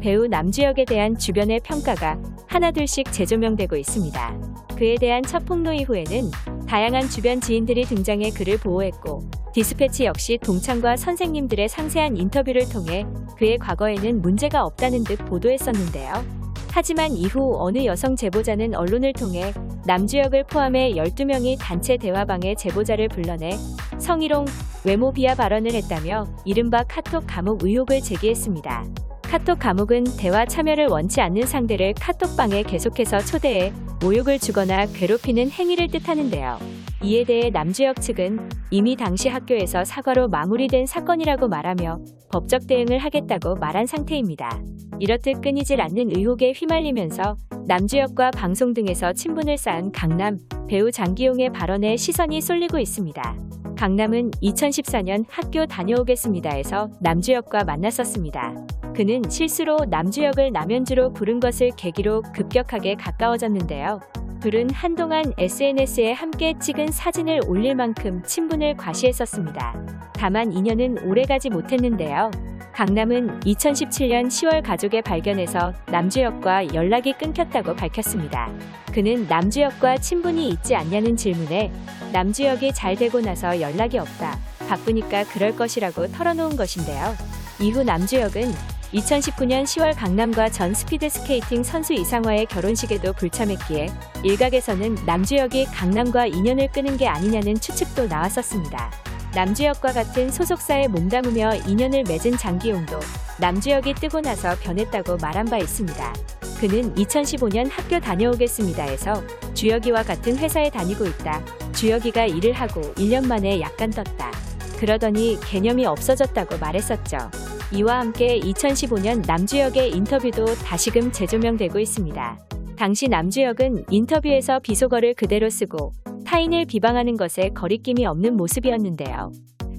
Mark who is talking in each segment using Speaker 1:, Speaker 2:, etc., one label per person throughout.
Speaker 1: 배우 남주혁에 대한 주변의 평가가 하나둘씩 재조명되고 있습니다. 그에 대한 첫 폭로 이후에는 다양한 주변 지인들이 등장해 그를 보호했고 디스패치 역시 동창과 선생님들의 상세한 인터뷰를 통해 그의 과거에는 문제가 없다는 듯 보도했었는데요. 하지만 이후 어느 여성 제보자는 언론을 통해 남주혁을 포함해 12명이 단체 대화방에 제보자를 불러내 성희롱, 외모 비하 발언을 했다며 이른바 카톡 감옥 의혹을 제기했습니다. 카톡 감옥은 대화 참여를 원치 않는 상대를 카톡방에 계속해서 초대해 모욕을 주거나 괴롭히는 행위를 뜻하는데요. 이에 대해 남주혁 측은 이미 당시 학교에서 사과로 마무리된 사건이라고 말하며 법적 대응을 하겠다고 말한 상태입니다. 이렇듯 끊이질 않는 의혹에 휘말리면서 남주혁과 방송 등에서 친분을 쌓은 강남 배우 장기용의 발언에 시선이 쏠리고 있습니다. 강남은 2014년 학교 다녀오겠습니다에서 남주혁과 만났었습니다. 그는 실수로 남주혁을 남현주로 부른 것을 계기로 급격하게 가까워졌는데요. 둘은 한동안 SNS에 함께 찍은 사진을 올릴 만큼 친분을 과시했었습니다. 다만 인연은 오래가지 못했는데요. 강남은 2017년 10월 가족의 발견에서 남주혁과 연락이 끊겼다고 밝혔습니다. 그는 남주혁과 친분이 있지 않냐는 질문에 남주혁이 잘 되고 나서 연락이 없다. 바쁘니까 그럴 것이라고 털어놓은 것인데요. 이후 남주혁은 2019년 10월 강남과 전 스피드 스케이팅 선수 이상화의 결혼식에도 불참했기에 일각에서는 남주혁이 강남과 인연을 끊은 게 아니냐는 추측도 나왔었습니다. 남주혁과 같은 소속사에 몸담으며 인연을 맺은 장기용도 남주혁이 뜨고 나서 변했다고 말한 바 있습니다. 그는 2015년 학교 다녀오겠습니다에서 주혁이와 같은 회사에 다니고 있다. 주혁이가 일을 하고 1년 만에 약간 떴다. 그러더니 개념이 없어졌다고 말했었죠. 이와 함께 2015년 남주혁의 인터뷰도 다시금 재조명되고 있습니다. 당시 남주혁은 인터뷰에서 비속어를 그대로 쓰고 타인을 비방하는 것에 거리낌이 없는 모습이었는데요.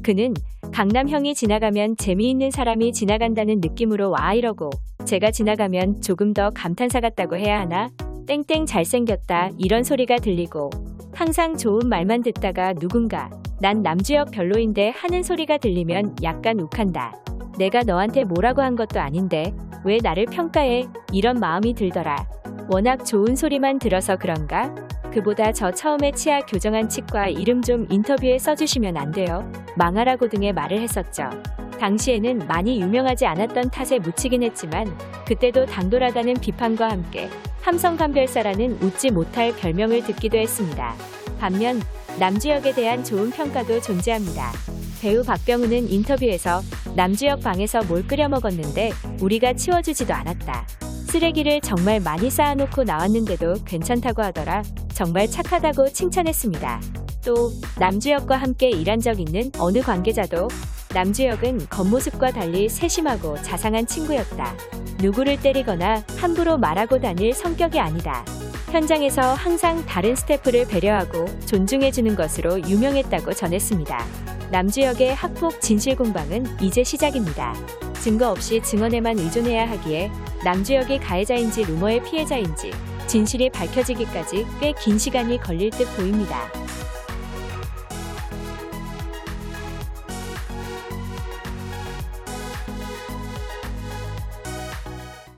Speaker 1: 그는 강남형이 지나가면 재미있는 사람이 지나간다는 느낌으로 와 이러고 제가 지나가면 조금 더 감탄사 같다고 해야 하나? 땡땡 잘생겼다 이런 소리가 들리고 항상 좋은 말만 듣다가 누군가 난 남주혁 별로인데 하는 소리가 들리면 약간 욱한다. 내가 너한테 뭐라고 한 것도 아닌데 왜 나를 평가해? 이런 마음이 들더라. 워낙 좋은 소리만 들어서 그런가? 그보다 저 처음에 치아 교정한 치과 이름 좀 인터뷰에 써주시면 안 돼요? 망하라고 등의 말을 했었죠. 당시에는 많이 유명하지 않았던 탓에 묻히긴 했지만 그때도 당돌하다는 비판과 함께 함성감별사라는 웃지 못할 별명을 듣기도 했습니다. 반면 남주혁에 대한 좋은 평가도 존재합니다. 배우 박병우는 인터뷰에서 남주혁 방에서 뭘 끓여 먹었는데 우리가 치워주지도 않았다. 쓰레기를 정말 많이 쌓아놓고 나왔는데도 괜찮다고 하더라. 정말 착하다고 칭찬했습니다. 또 남주혁과 함께 일한 적 있는 어느 관계자도 남주혁은 겉모습과 달리 세심하고 자상한 친구였다. 누구를 때리거나 함부로 말하고 다닐 성격이 아니다. 현장에서 항상 다른 스태프를 배려하고 존중해주는 것으로 유명했다고 전했습니다. 남주혁의 학폭 진실 공방은 이제 시작입니다. 증거 없이 증언에만 의존해야 하기에 남주혁이 가해자인지 루머의 피해자인지 진실이 밝혀지기까지 꽤 긴 시간이 걸릴 듯 보입니다.